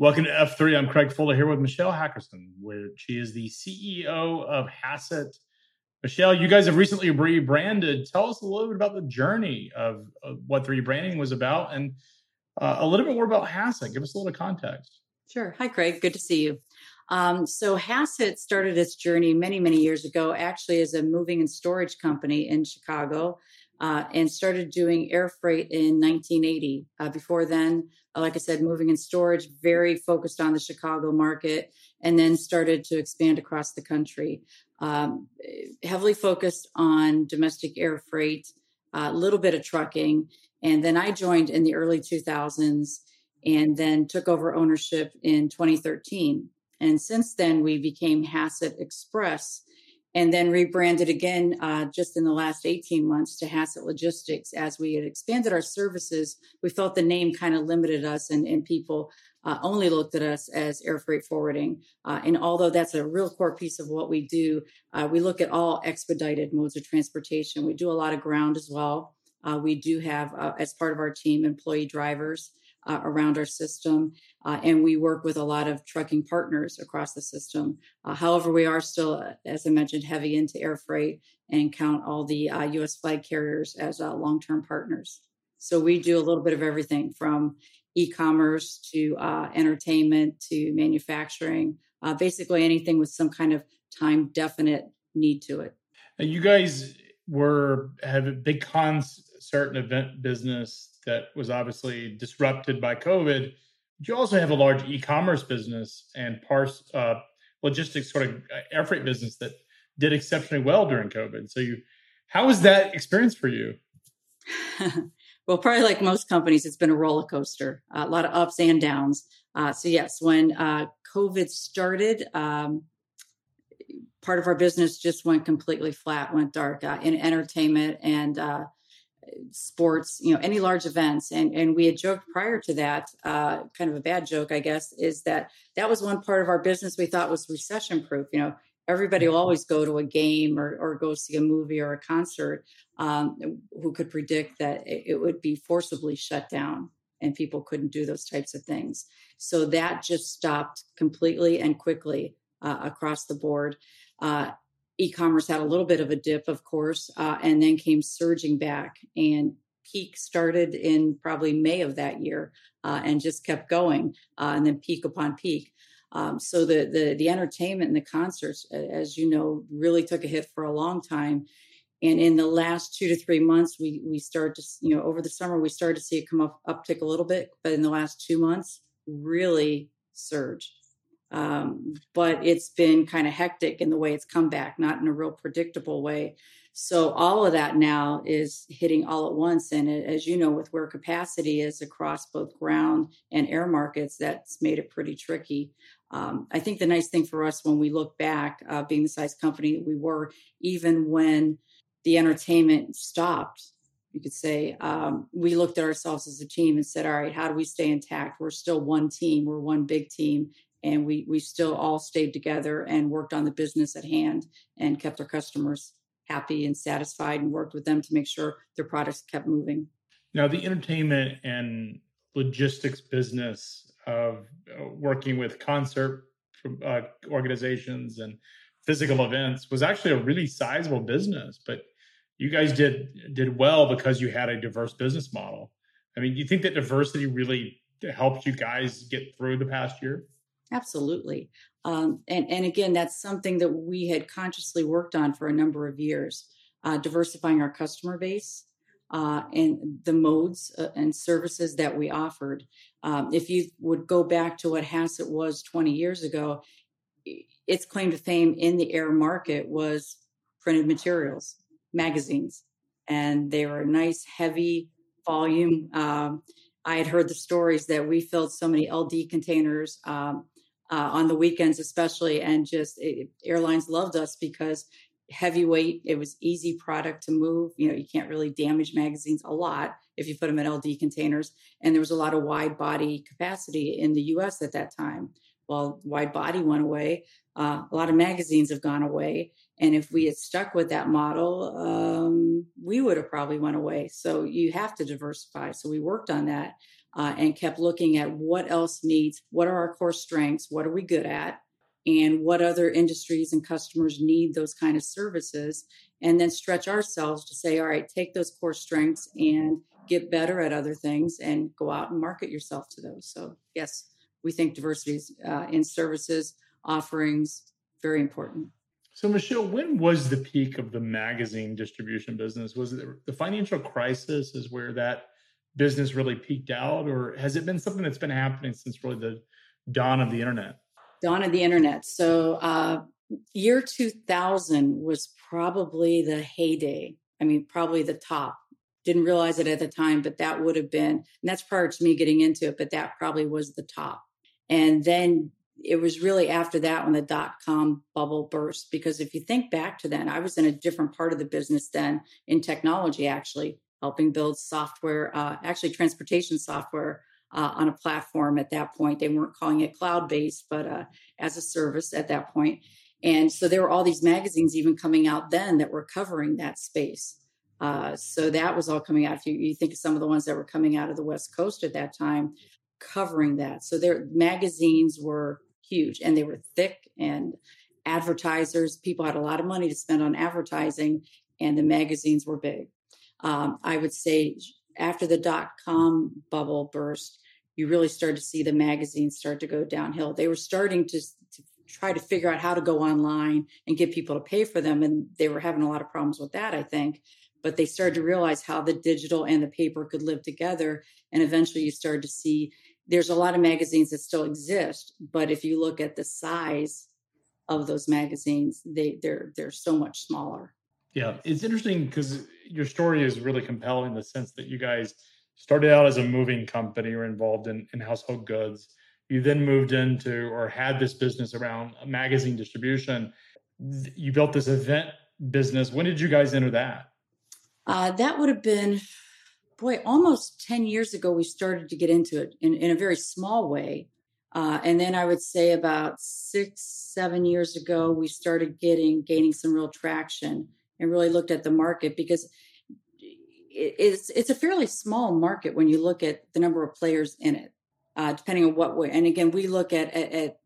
Welcome to F3. I'm Craig Fuller here with Michelle Halkerston, where she is the CEO of Hassett. Michelle, you guys have recently rebranded. Tell us a little bit about the journey of, of what the rebranding was about and uh, a little bit more about Hassett. Give us a little context. Sure. Hi, Craig. Good to see you. Um, so Hassett started its journey many, many years ago, actually as a moving and storage company in Chicago, uh, and started doing air freight in 1980. Uh, before then, uh, like I said, moving and storage, very focused on the Chicago market, and then started to expand across the country. Um, heavily focused on domestic air freight, a little bit of trucking, and then I joined in the early 2000s and then took over ownership in 2013. And since then, we became Hassett Express and then rebranded again uh, just in the last 18 months to Hassett Logistics. As we had expanded our services, we felt the name kind of limited us and, and people uh, only looked at us as air freight forwarding. Uh, and although that's a real core piece of what we do, uh, we look at all expedited modes of transportation. We do a lot of ground as well. Uh, we do have, uh, as part of our team, employee drivers uh, around our system. Uh, and we work with a lot of trucking partners across the system. Uh, however, we are still, uh, as I mentioned, heavy into air freight and count all the US uh, flag carriers as uh, long term partners. So we do a little bit of everything from e commerce to entertainment to manufacturing, basically anything with some kind of time definite need to it. Now you guys were have a big concert and event business that was obviously disrupted by COVID. You also have a large e-commerce business and parts uh, logistics sort of uh, air freight business that did exceptionally well during COVID. So you, how was that experience for you? well, probably like most companies, it's been a roller coaster, a lot of ups and downs. Uh, so yes, when uh, COVID started, um, part of our business just went completely flat, went dark uh, in entertainment and uh, sports, you know, any large events. And and we had joked prior to that, uh, kind of a bad joke, I guess, is that that was one part of our business we thought was recession proof. You know, everybody will always go to a game or, or go see a movie or a concert. Um, who could predict that it, would be forcibly shut down and people couldn't do those types of things? So that just stopped completely and quickly uh, across the board. Uh, e-commerce had a little bit of a dip, of course, uh, and then came surging back. And peak started in probably May of that year uh, and just kept going, uh, and then peak upon peak. Um, so the, the the entertainment and the concerts, as you know, really took a hit for a long time. And in the last two to three months, we we started to, you know, over the summer we started to see it come up uptick a little bit, but in the last two months, really surged. Um, but it's been kind of hectic in the way it's come back, not in a real predictable way. So all of that now is hitting all at once. And as you know, with where capacity is across both ground and air markets, that's made it pretty tricky. Um, I think the nice thing for us when we look back, uh, being the size company that we were, even when the entertainment stopped, you could say, um, we looked at ourselves as a team and said, all right, how do we stay intact? We're still one team, we're one big team and we we still all stayed together and worked on the business at hand and kept our customers happy and satisfied and worked with them to make sure their products kept moving. Now, the entertainment and logistics business of uh, working with concert uh, organizations and physical events was actually a really sizable business, but you guys did did well because you had a diverse business model. I mean, do you think that diversity really helped you guys get through the past year? Absolutely. Um, and, and again, that's something that we had consciously worked on for a number of years, uh, diversifying our customer base uh, and the modes uh, and services that we offered. Um, if you would go back to what Hassett was 20 years ago, its claim to fame in the air market was printed materials, magazines, and they were nice, heavy volume. Um, I had heard the stories that we filled so many LD containers um, uh, on the weekends, especially. And just it, airlines loved us because heavyweight. It was easy product to move. You know, you can't really damage magazines a lot if you put them in LD containers. And there was a lot of wide body capacity in the US at that time. Well, wide body went away. Uh, a lot of magazines have gone away. And if we had stuck with that model, um, we would have probably went away. So you have to diversify. So we worked on that uh, and kept looking at what else needs, what are our core strengths, what are we good at, and what other industries and customers need those kind of services and then stretch ourselves to say all right take those core strengths and get better at other things and go out and market yourself to those so yes we think diversity uh, in services offerings very important so michelle when was the peak of the magazine distribution business was it the financial crisis is where that business really peaked out or has it been something that's been happening since really the dawn of the internet dawn of the internet. So, uh, year 2000 was probably the heyday. I mean, probably the top. Didn't realize it at the time, but that would have been, and that's prior to me getting into it, but that probably was the top. And then it was really after that when the dot com bubble burst. Because if you think back to then, I was in a different part of the business then in technology, actually helping build software, uh, actually transportation software uh, on a platform at that point. They weren't calling it cloud based, but uh, as a service at that point. And so there were all these magazines even coming out then that were covering that space. Uh, so that was all coming out. If you, you, think of some of the ones that were coming out of the West Coast at that time, covering that. So their magazines were huge and they were thick and advertisers, people had a lot of money to spend on advertising and the magazines were big. Um, I would say after the dot com bubble burst, you really started to see the magazines start to go downhill. They were starting to, to try to figure out how to go online and get people to pay for them. And they were having a lot of problems with that, I think. But they started to realize how the digital and the paper could live together. And eventually you started to see there's a lot of magazines that still exist. But if you look at the size of those magazines, they, they're, they're so much smaller. Yeah, it's interesting because your story is really compelling in the sense that you guys started out as a moving company or involved in, in household goods. You then moved into or had this business around magazine distribution. You built this event business. When did you guys enter that? Uh, that would have been, boy, almost 10 years ago, we started to get into it in, in a very small way. Uh, and then I would say about six, seven years ago, we started getting gaining some real traction and really looked at the market because it's it's a fairly small market when you look at the number of players in it, uh, depending on what way. And again, we look at, at, at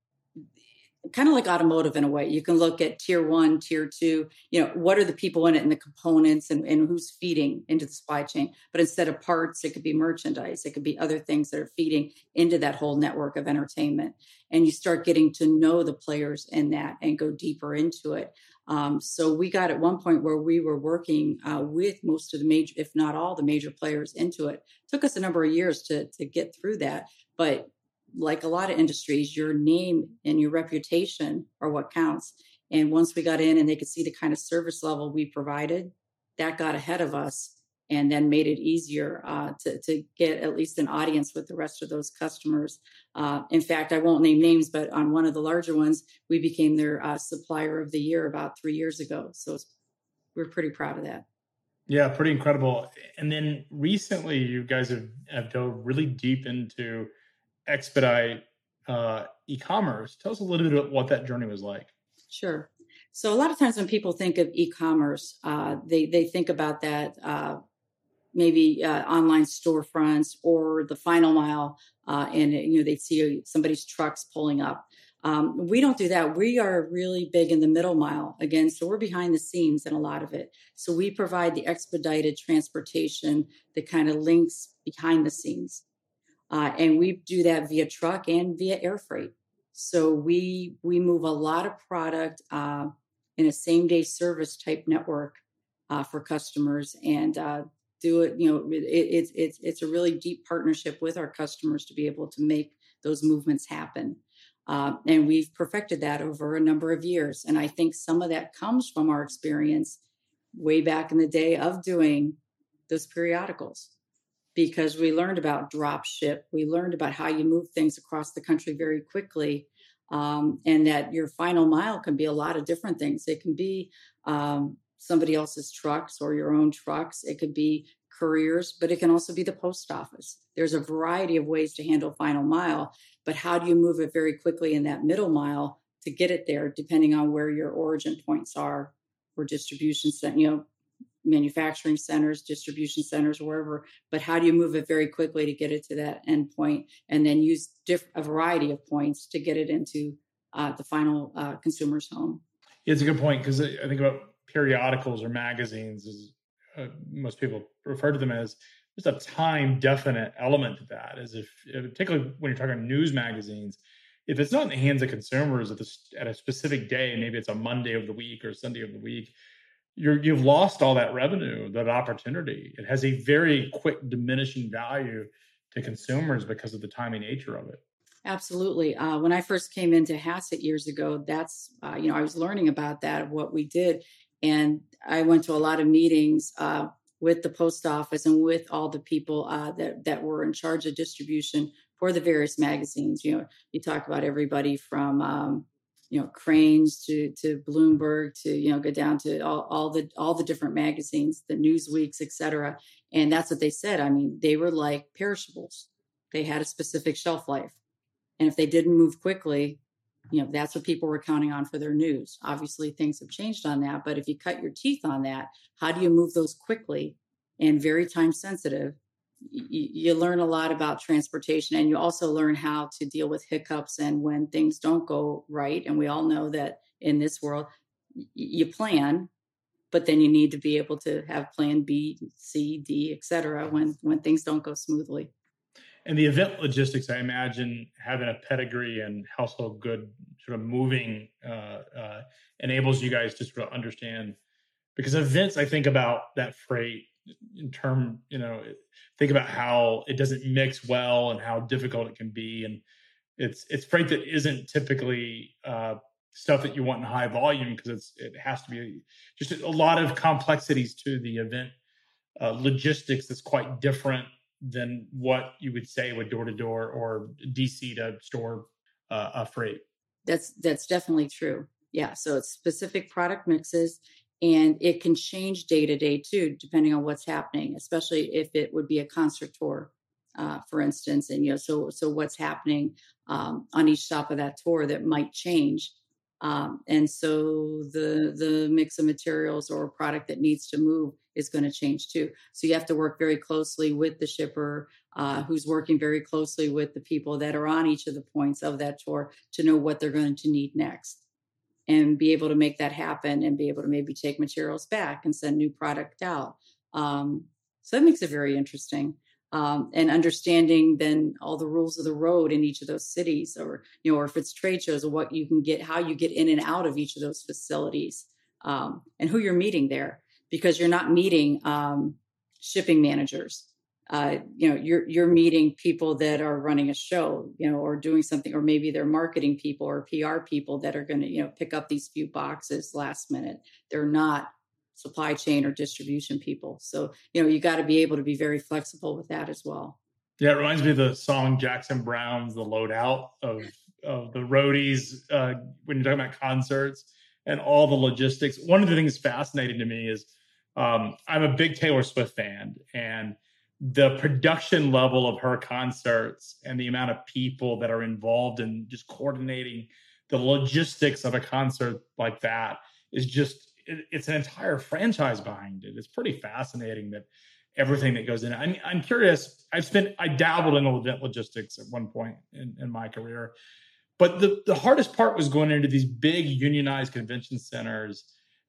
kind of like automotive in a way. You can look at tier one, tier two, you know, what are the people in it and the components and, and who's feeding into the supply chain. But instead of parts, it could be merchandise, it could be other things that are feeding into that whole network of entertainment. And you start getting to know the players in that and go deeper into it. Um, so we got at one point where we were working uh, with most of the major, if not all the major players into it. it. Took us a number of years to to get through that, but like a lot of industries, your name and your reputation are what counts. And once we got in and they could see the kind of service level we provided, that got ahead of us and then made it easier uh, to, to get at least an audience with the rest of those customers. Uh, in fact, I won't name names, but on one of the larger ones, we became their uh, supplier of the year about three years ago. So we're pretty proud of that. Yeah, pretty incredible. And then recently, you guys have, have dove really deep into expedite uh, e-commerce. Tell us a little bit about what that journey was like. Sure. So a lot of times when people think of e-commerce, uh, they they think about that uh, maybe uh, online storefronts or the final mile, uh, and you know they see somebody's trucks pulling up. Um, we don't do that. We are really big in the middle mile again, so we're behind the scenes in a lot of it. So we provide the expedited transportation that kind of links behind the scenes, uh, and we do that via truck and via air freight. So we we move a lot of product uh, in a same day service type network uh, for customers, and uh, do it you know it, it's it's it's a really deep partnership with our customers to be able to make those movements happen. Uh, and we've perfected that over a number of years. And i think some of that comes from our experience way back in the day of doing those periodicals because we learned about drop ship we learned about how you move things across the country very quickly um, and that your final mile can be a lot of different things. It can be um, somebody else's trucks or your own trucks. It could be couriers, but it can also be the post office. There's a variety of ways to handle final mile, but how do you move it very quickly in that middle mile to get it there, depending on where your origin points are for distribution center, you know, manufacturing centers, distribution centers, wherever. But how do you move it very quickly to get it to that end point, and then use diff- a variety of points to get it into uh, the final uh, consumer's home? Yeah, it's a good point because I think about periodicals or magazines is uh, most people refer to them as there's a time definite element to that as if particularly when you're talking news magazines if it's not in the hands of consumers at, this, at a specific day maybe it's a monday of the week or sunday of the week you're you've lost all that revenue that opportunity. It has a very quick diminishing value to consumers because of the timing nature of it. Absolutely. Uh, when i first came into Hassett years ago that's uh, you know i was learning about that what we did. And I went to a lot of meetings uh, with the post office and with all the people uh, that that were in charge of distribution for the various magazines. You know, you talk about everybody from um, you know Crain's to to Bloomberg to you know go down to all, all the all the different magazines, the Newsweeks, etc. And that's what they said. I mean, they were like perishables. They had a specific shelf life, and if they didn't move quickly, you know that's what people were counting on for their news obviously things have changed on that but if you cut your teeth on that how do you move those quickly and very time sensitive you, learn a lot about transportation and you also learn how to deal with hiccups and when things don't go right. And we all know that in this world you plan but then you need to be able to have plan b c d etc when when things don't go smoothly. And the event logistics, I imagine having a pedigree and household good sort of moving uh, uh, enables you guys to sort of understand. Because events, I think about that freight in term, you know, think about how it doesn't mix well and how difficult it can be, and it's it's freight that isn't typically uh, stuff that you want in high volume because it's it has to be just a lot of complexities to the event uh, logistics that's quite different than what you would say with door to door or DC to store uh, a freight. That's that's definitely true. Yeah, so it's specific product mixes and it can change day to day too depending on what's happening especially if it would be a concert tour uh, for instance and you know so so what's happening um, on each stop of that tour that might change um, and so the the mix of materials or product that needs to move is going to change too. So you have to work very closely with the shipper, uh, who's working very closely with the people that are on each of the points of that tour to know what they're going to need next, and be able to make that happen, and be able to maybe take materials back and send new product out. Um, so that makes it very interesting. Um, and understanding then all the rules of the road in each of those cities or you know or if it's trade shows what you can get how you get in and out of each of those facilities um, and who you're meeting there. Because you're not meeting um, shipping managers uh, you know you're you're meeting people that are running a show you know or doing something or maybe they're marketing people or pr people that are going to you know pick up these few boxes last minute they're not supply chain or distribution people. So, you know, you got to be able to be very flexible with that as well. Yeah, it reminds me of the song Jackson Browne's The Loadout of of the roadies uh, when you're talking about concerts and all the logistics. One of the things fascinating to me is um, I'm a big Taylor Swift fan, and the production level of her concerts and the amount of people that are involved in just coordinating the logistics of a concert like that is just it, it's an entire franchise behind it. It's pretty fascinating that everything that goes in. I'm, I'm curious. I've spent I dabbled in event logistics at one point in, in my career, but the the hardest part was going into these big unionized convention centers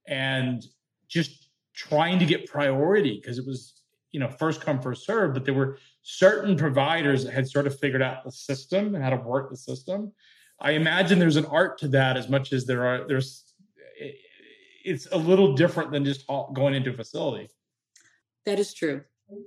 and just trying to get priority because it was you know first come first serve but there were certain providers that had sort of figured out the system and how to work the system i imagine there's an art to that as much as there are there's it's a little different than just going into a facility. That is true.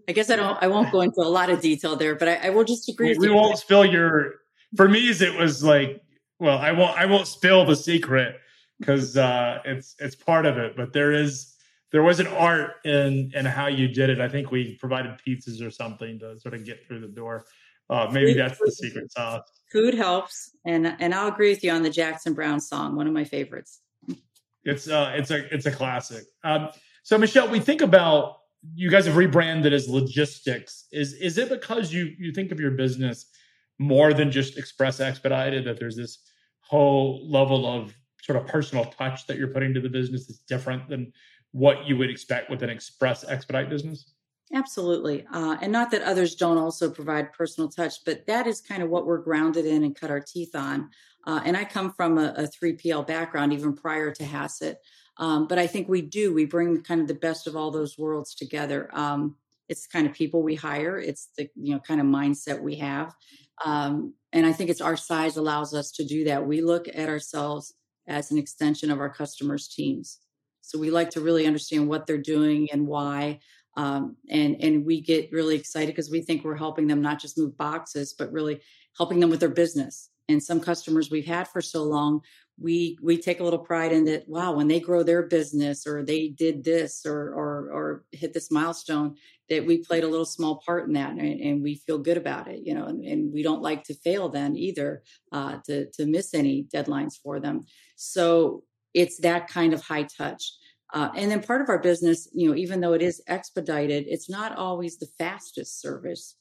I guess I don't. I won't go into a lot of detail there, but I, I will just agree. We, we won't spill your. For me, it was like, well, I won't. I won't spill the secret because uh, it's it's part of it. But there is there was an art in in how you did it. I think we provided pizzas or something to sort of get through the door. Uh, maybe food, that's the secret sauce. Food helps, and and I'll agree with you on the Jackson Browne song, one of my favorites. It's uh, it's a it's a classic. Um, so Michelle, we think about you guys have rebranded as logistics. Is is it because you you think of your business more than just express expedited? That there's this whole level of sort of personal touch that you're putting to the business is different than what you would expect with an express expedite business? Absolutely. Uh, and not that others don't also provide personal touch, but that is kind of what we're grounded in and cut our teeth on. Uh, and I come from a, a, 3PL background even prior to Hassett. Um, but I think we do. We bring kind of the best of all those worlds together. Um, it's the kind of people we hire. It's the you know kind of mindset we have, um, and I think it's our size allows us to do that. We look at ourselves as an extension of our customers' teams. So we like to really understand what they're doing and why. Um, and and we get really excited because we think we're helping them not just move boxes, but really helping them with their business. And some customers we've had for so long, we we take a little pride in that. Wow, when they grow their business or they did this or or or hit this milestone, that we played a little small part in that, and, and we feel good about it. You know, and, and, we don't like to fail then either, uh, to to miss any deadlines for them. So it's that kind of high touch. Uh, and then part of our business, you know, even though it is expedited, it's not always the fastest service.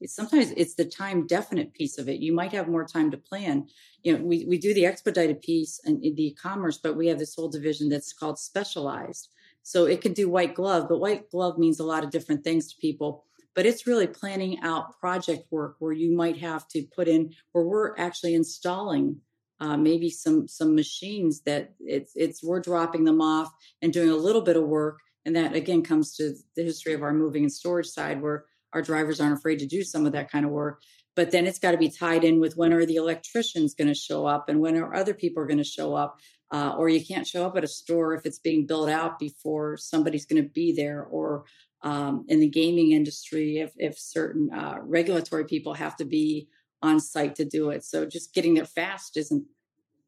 It's sometimes it's the time definite piece of it. You might have more time to plan. You know, we, we do the expedited piece and the e-commerce, but we have this whole division that's called specialized. So it can do white glove, but white glove means a lot of different things to people. But it's really planning out project work where you might have to put in where we're actually installing uh, maybe some some machines that it's it's we're dropping them off and doing a little bit of work. And that again comes to the history of our moving and storage side where our drivers aren't afraid to do some of that kind of work. But then it's got to be tied in with when are the electricians going to show up and when are other people going to show up uh, or you can't show up at a store if it's being built out before somebody's going to be there or um, in the gaming industry if, if certain uh, regulatory people have to be on site to do it. So just getting there fast isn't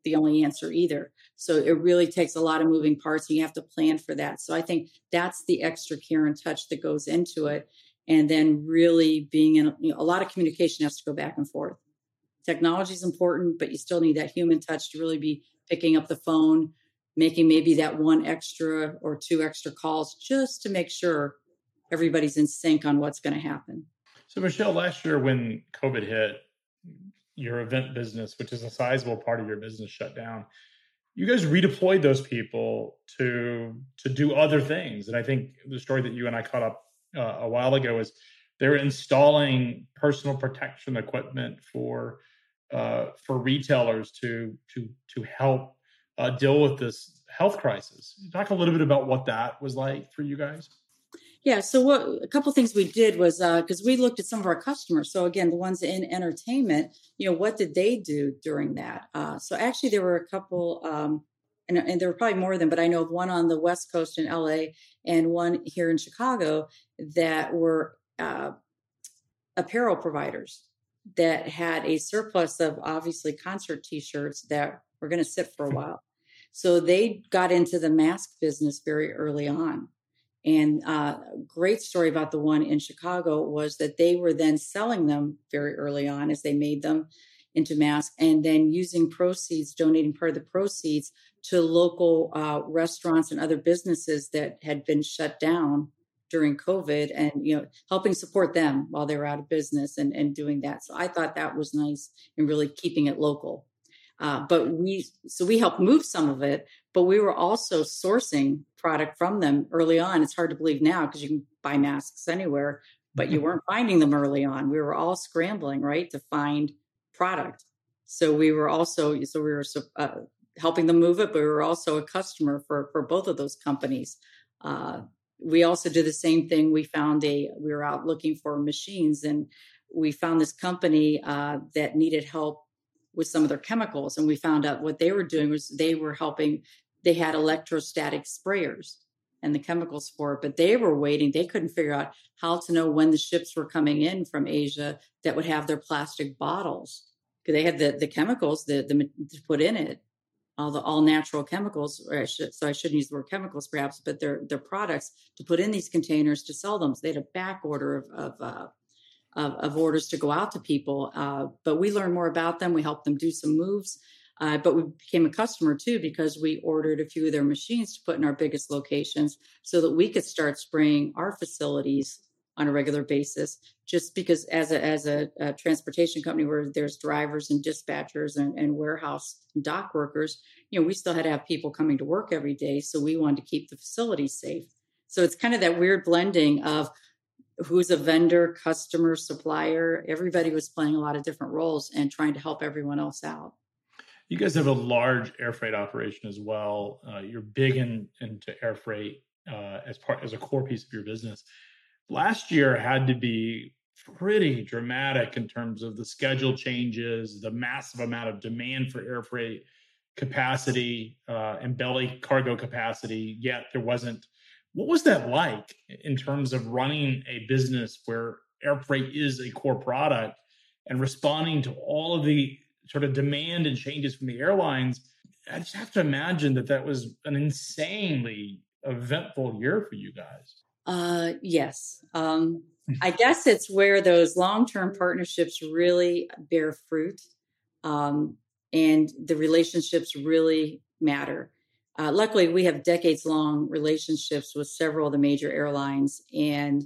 the only answer either. So it really takes a lot of moving parts and you have to plan for that. So I think that's the extra care and touch that goes into it. And then really being in you know, a lot of communication has to go back and forth. Technology is important, but you still need that human touch to really be picking up the phone, making maybe that one extra or two extra calls just to make sure everybody's in sync on what's going to happen. So, Michelle, last year when COVID hit, your event business, which is a sizable part of your business, shut down. You guys redeployed those people to to do other things, and I think the story that you and I caught up uh, a while ago is they were installing personal protection equipment for uh, for retailers to to to help uh, deal with this health crisis. Talk a little bit about what that was like for you guys. Yeah. So what a couple things we did was because uh, we looked at some of our customers. So again, the ones in entertainment, you know, what did they do during that? Uh, so actually, there were a couple, um, and, and, there were probably more of them, but I know of one on the West Coast in LA and one here in Chicago that were uh, apparel providers that had a surplus of obviously concert T-shirts that were going to sit for a while. So they got into the mask business very early on and uh, great story about the one in Chicago was that they were then selling them very early on as they made them into masks and then using proceeds, donating part of the proceeds to local uh, restaurants and other businesses that had been shut down during COVID and, you know, helping support them while they were out of business and, and doing that. So I thought that was nice and really keeping it local. Uh, but we, so we helped move some of it, but we were also sourcing product from them early on. It's hard to believe now because you can buy masks anywhere, but you mm-hmm. weren't finding them early on. We were all scrambling, right, to find product. So we were also, so we were uh, helping them move it, but we were also a customer for for both of those companies. Uh, we also did the same thing. We found a, we were out looking for machines and we found this company uh, that needed help with some of their chemicals. And we found out what they were doing was they were helping, they had electrostatic sprayers and the chemicals for it, but they were waiting. They couldn't figure out how to know when the ships were coming in from Asia that would have their plastic bottles because they had the, the chemicals the, the, to put in it. All the all natural chemicals, I should, so I shouldn't use the word chemicals perhaps, but their their products to put in these containers to sell them. So they had a back order of, of uh, of, of orders to go out to people. Uh, but we learn more about them. We help them do some moves. Uh, but we became a customer too because we ordered a few of their machines to put in our biggest locations so that we could start spraying our facilities on a regular basis. Just because as a as a, a transportation company where there's drivers and dispatchers and, and warehouse and dock workers, you know, we still had to have people coming to work every day. So we wanted to keep the facilities safe. So it's kind of that weird blending of who's a vendor, customer, supplier. Everybody was playing a lot of different roles and trying to help everyone else out. You guys have a large air freight operation as well. Uh, you're big in, into air freight uh, as part as a core piece of your business. Last year had to be pretty dramatic in terms of the schedule changes, the massive amount of demand for air freight capacity uh, and belly cargo capacity. Yet there wasn't what was that like in terms of running a business where air freight is a core product and responding to all of the sort of demand and changes from the airlines? I just have to imagine that that was an insanely eventful year for you guys. Uh, yes. Um, I guess it's where those long term partnerships really bear fruit um, and the relationships really matter. Uh, luckily, we have decades long relationships with several of the major airlines, and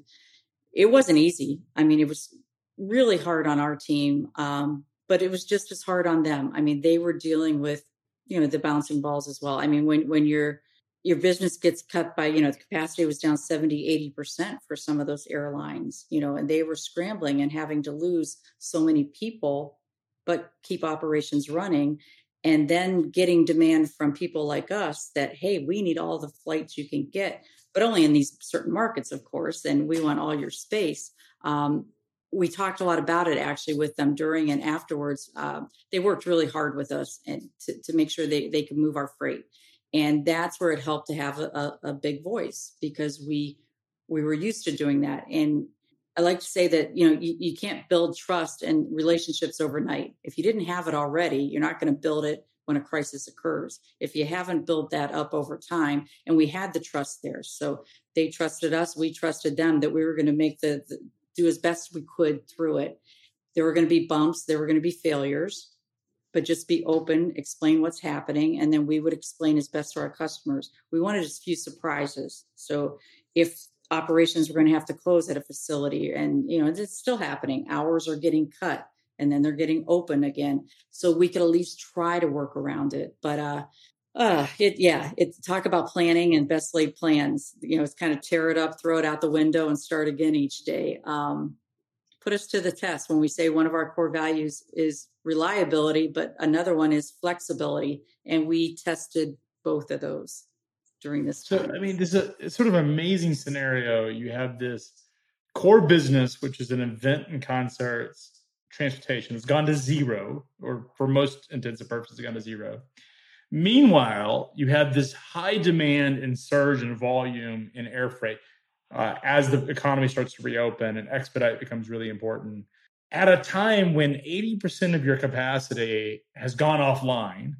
it wasn't easy. I mean, it was really hard on our team, um, but it was just as hard on them. I mean, they were dealing with you know the bouncing balls as well. I mean, when when your your business gets cut by you know the capacity was down 70 80 percent for some of those airlines you know and they were scrambling and having to lose so many people but keep operations running and then getting demand from people like us that hey we need all the flights you can get but only in these certain markets of course and we want all your space. Um, we talked a lot about it actually with them during and afterwards. Uh, they worked really hard with us and to, to make sure they, they could move our freight and that's where it helped to have a, a, a big voice because we we were used to doing that and I like to say that you know you, you can't build trust and relationships overnight. If you didn't have it already, you're not going to build it when a crisis occurs. If you haven't built that up over time, and we had the trust there, so they trusted us, we trusted them that we were going to make the, the do as best we could through it. There were going to be bumps, there were going to be failures, but just be open, explain what's happening, and then we would explain as best to our customers. We wanted a few surprises. So if operations were going to have to close at a facility and you know it's still happening. Hours are getting cut and then they're getting open again. So we could at least try to work around it but uh uh it yeah it talk about planning and best laid plans. You know it's kind of tear it up throw it out the window and start again each day. Um put us to the test. When we say one of our core values is reliability but another one is flexibility and we tested both of those during this time. So, I mean, this is a sort of amazing scenario. You have this core business, which is an event and concerts, transportation, has gone to zero, or for most intents and purposes, gone to zero. Meanwhile, you have this high demand and surge in volume in air freight uh, as the economy starts to reopen and expedite becomes really important. At a time when 80% of your capacity has gone offline,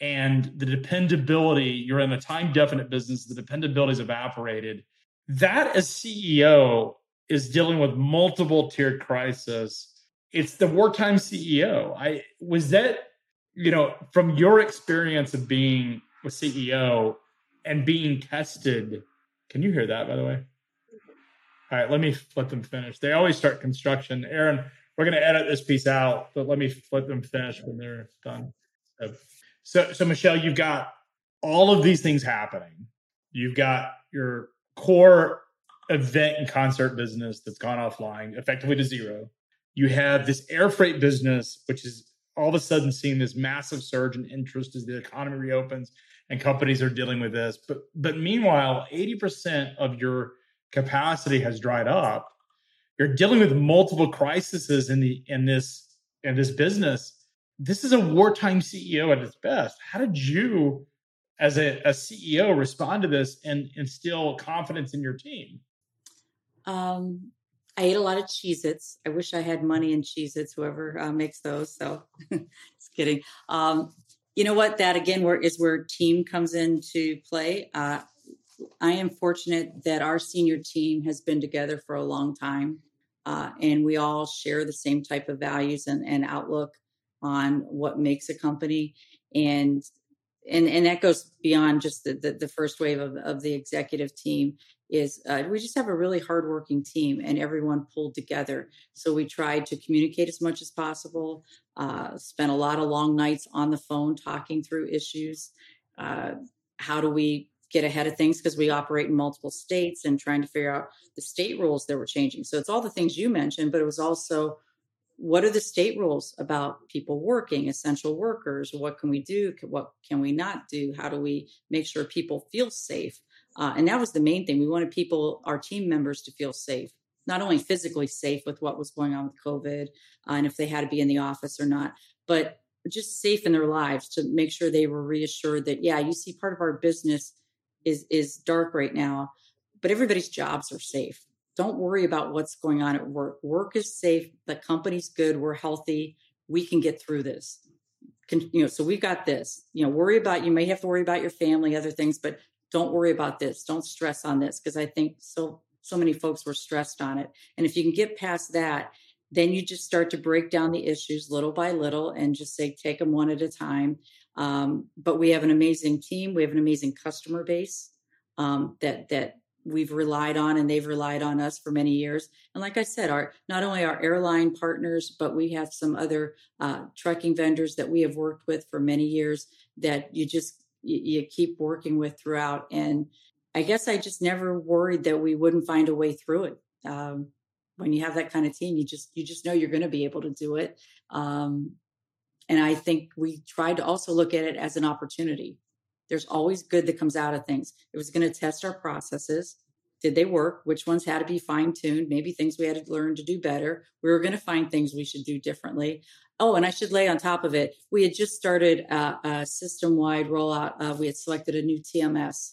and the dependability, you're in a time definite business, the dependability is evaporated. That as CEO is dealing with multiple tiered crisis. It's the wartime CEO. I was that, you know, from your experience of being a CEO and being tested. Can you hear that by the way? All right, let me let them finish. They always start construction. Aaron, we're going to edit this piece out, but let me let them finish when they're done. So, so, so Michelle, you've got all of these things happening. You've got your core event and concert business that's gone offline, effectively to zero. You have this air freight business, which is all of a sudden seeing this massive surge in interest as the economy reopens and companies are dealing with this. But but meanwhile, 80% of your capacity has dried up. You're dealing with multiple crises in the in this in this business this is a wartime CEO at its best. How did you, as a, a CEO, respond to this and instill confidence in your team? Um, I ate a lot of Cheez Its. I wish I had money in Cheez Its, whoever uh, makes those. So just kidding. Um, you know what? That again where is where team comes into play. Uh, I am fortunate that our senior team has been together for a long time. Uh, and we all share the same type of values and, and outlook on what makes a company. And and and that goes beyond just the the, the first wave of, of the executive team is uh, we just have a really hardworking team and everyone pulled together. So we tried to communicate as much as possible uh, spent a lot of long nights on the phone talking through issues uh, how do we get ahead of things? Because we operate in multiple states and trying to figure out the state rules that were changing. So it's all the things you mentioned but it was also what are the state rules about people working essential workers? What can we do? What can we not do? How do we make sure people feel safe? Uh, and that was the main thing. We wanted people our team members to feel safe not only physically safe with what was going on with covid uh, and if they had to be in the office or not but just safe in their lives to make sure they were reassured that yeah you see part of our business is is dark right now but everybody's jobs are safe don't worry about what's going on at work. Work is safe. The company's good. We're healthy. We can get through this. Can, you know, so we've got this. You know, worry about you may have to worry about your family, other things, but don't worry about this. Don't stress on this because I think so so many folks were stressed on it. And if you can get past that, then you just start to break down the issues little by little and just say take them one at a time. Um, but we have an amazing team. We have an amazing customer base um, that that we've relied on and they've relied on us for many years. And like I said, our not only our airline partners, but we have some other uh, trucking vendors that we have worked with for many years that you just you, you keep working with throughout. And I guess I just never worried that we wouldn't find a way through it. Um, when you have that kind of team, you just you just know you're going to be able to do it. Um, and I think we tried to also look at it as an opportunity there's always good that comes out of things. It was going to test our processes. Did they work? Which ones had to be fine tuned? Maybe things we had to learn to do better. We were going to find things we should do differently. Oh, and I should lay on top of it. We had just started a, a system wide rollout. Uh, we had selected a new TMS.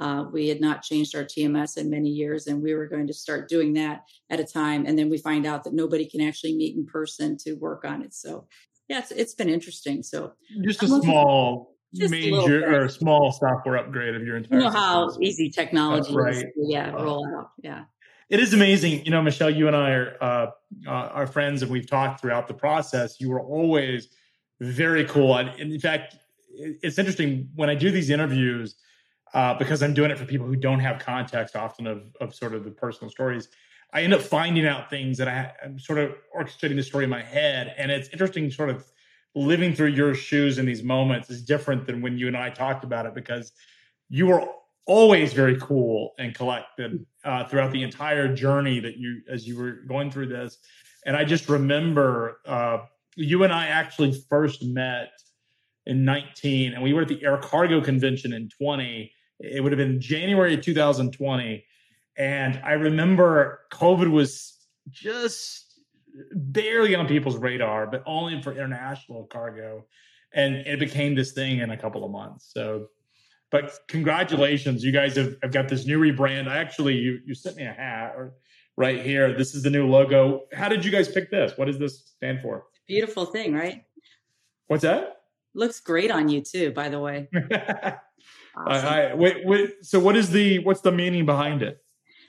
Uh, we had not changed our TMS in many years, and we were going to start doing that at a time. And then we find out that nobody can actually meet in person to work on it. So, yeah, it's, it's been interesting. So, just a small just major or small software upgrade of your entire. You know how system. easy technology That's right. is. Yeah, roll out. Yeah. It is amazing. You know, Michelle, you and I are uh, uh, are friends, and we've talked throughout the process. You were always very cool, and, in fact, it's interesting when I do these interviews uh, because I'm doing it for people who don't have context often of of sort of the personal stories. I end up finding out things that I, I'm sort of orchestrating the story in my head, and it's interesting, sort of living through your shoes in these moments is different than when you and I talked about it because you were always very cool and collected uh, throughout the entire journey that you as you were going through this. And I just remember uh, you and I actually first met in 19, and we were at the Air Cargo Convention in 20. It would have been January of 2020. And I remember COVID was just barely on people's radar, but only for international cargo. And it became this thing in a couple of months. So, but congratulations, you guys have, have got this new rebrand. I actually, you you sent me a hat or right here. This is the new logo. How did you guys pick this? What does this stand for? Beautiful thing, right? What's that? Looks great on you too, by the way. awesome. I, I, wait, wait. So, what is the what's the meaning behind it?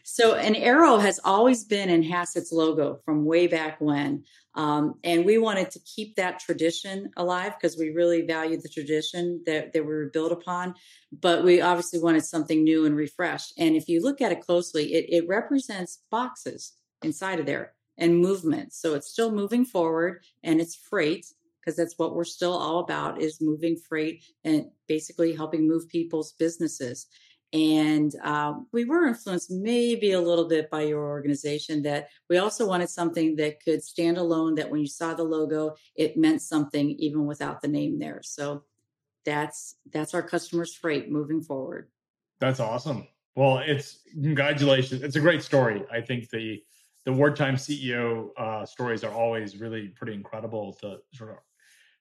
So an arrow has always been and has its logo from way back when. Um, and we wanted to keep that tradition alive because we really value the tradition that, that we were built upon. But we obviously wanted something new and refreshed. And if you look at it closely, it, it represents boxes inside of there and movement. So it's still moving forward and it's freight because that's what we're still all about is moving freight and basically helping move people's businesses. And um, we were influenced maybe a little bit by your organization that we also wanted something that could stand alone, that when you saw the logo, it meant something even without the name there. So that's that's our customers freight moving forward. That's awesome. Well, it's congratulations. It's a great story. I think the the wartime CEO uh, stories are always really pretty incredible to sort of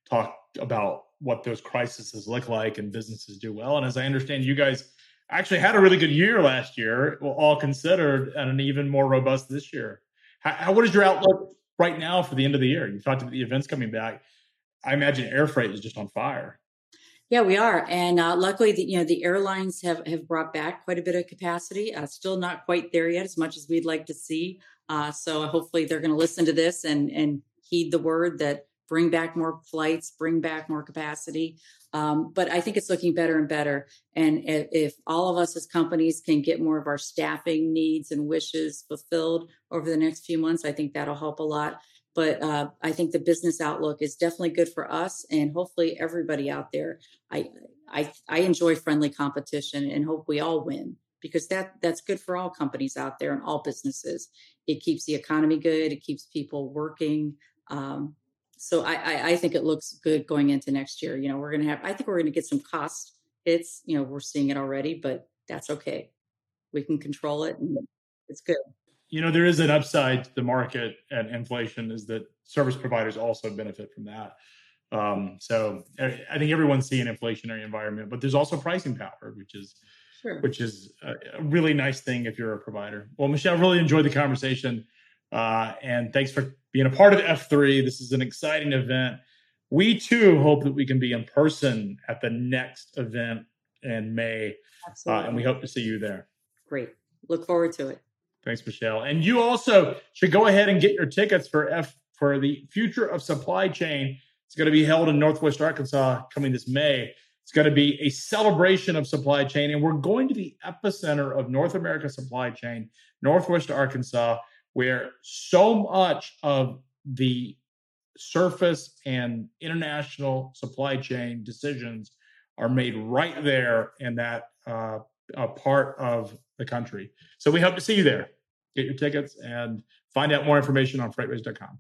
talk about what those crises look like and businesses do well. And as I understand, you guys actually had a really good year last year, all considered, and an even more robust this year. How, how, what is your outlook right now for the end of the year? You talked about the events coming back. I imagine air freight is just on fire. Yeah, we are, and uh, luckily, the, you know, the airlines have have brought back quite a bit of capacity. Uh, still not quite there yet, as much as we'd like to see. Uh, so hopefully, they're going to listen to this and and heed the word that bring back more flights, bring back more capacity. Um, but I think it's looking better and better. And if, if, all of us as companies can get more of our staffing needs and wishes fulfilled over the next few months, I think that'll help a lot. But uh, I think the business outlook is definitely good for us and hopefully everybody out there. I, I, I enjoy friendly competition and hope we all win because that that's good for all companies out there and all businesses. It keeps the economy good. It keeps people working. Um, so I, I, I think it looks good going into next year. You know, we're going to have. I think we're going to get some cost hits. You know, we're seeing it already, but that's okay. We can control it, and it's good. You know, there is an upside to the market and inflation is that service providers also benefit from that. Um, so I think everyone's seeing inflationary environment, but there's also pricing power, which is sure. which is a really nice thing if you're a provider. Well, Michelle, really enjoyed the conversation. Uh, and thanks for being a part of F3. This is an exciting event. We too hope that we can be in person at the next event in May. Uh, and we hope to see you there. Great. Look forward to it. Thanks, Michelle. And you also should go ahead and get your tickets for F for the future of supply chain. It's going to be held in Northwest Arkansas coming this May. It's going to be a celebration of supply chain, and we're going to the epicenter of North America supply chain, Northwest Arkansas, where so much of the surface and international supply chain decisions are made right there in that uh, part of the country. So we hope to see you there. Get your tickets and find out more information on freightwaves.com.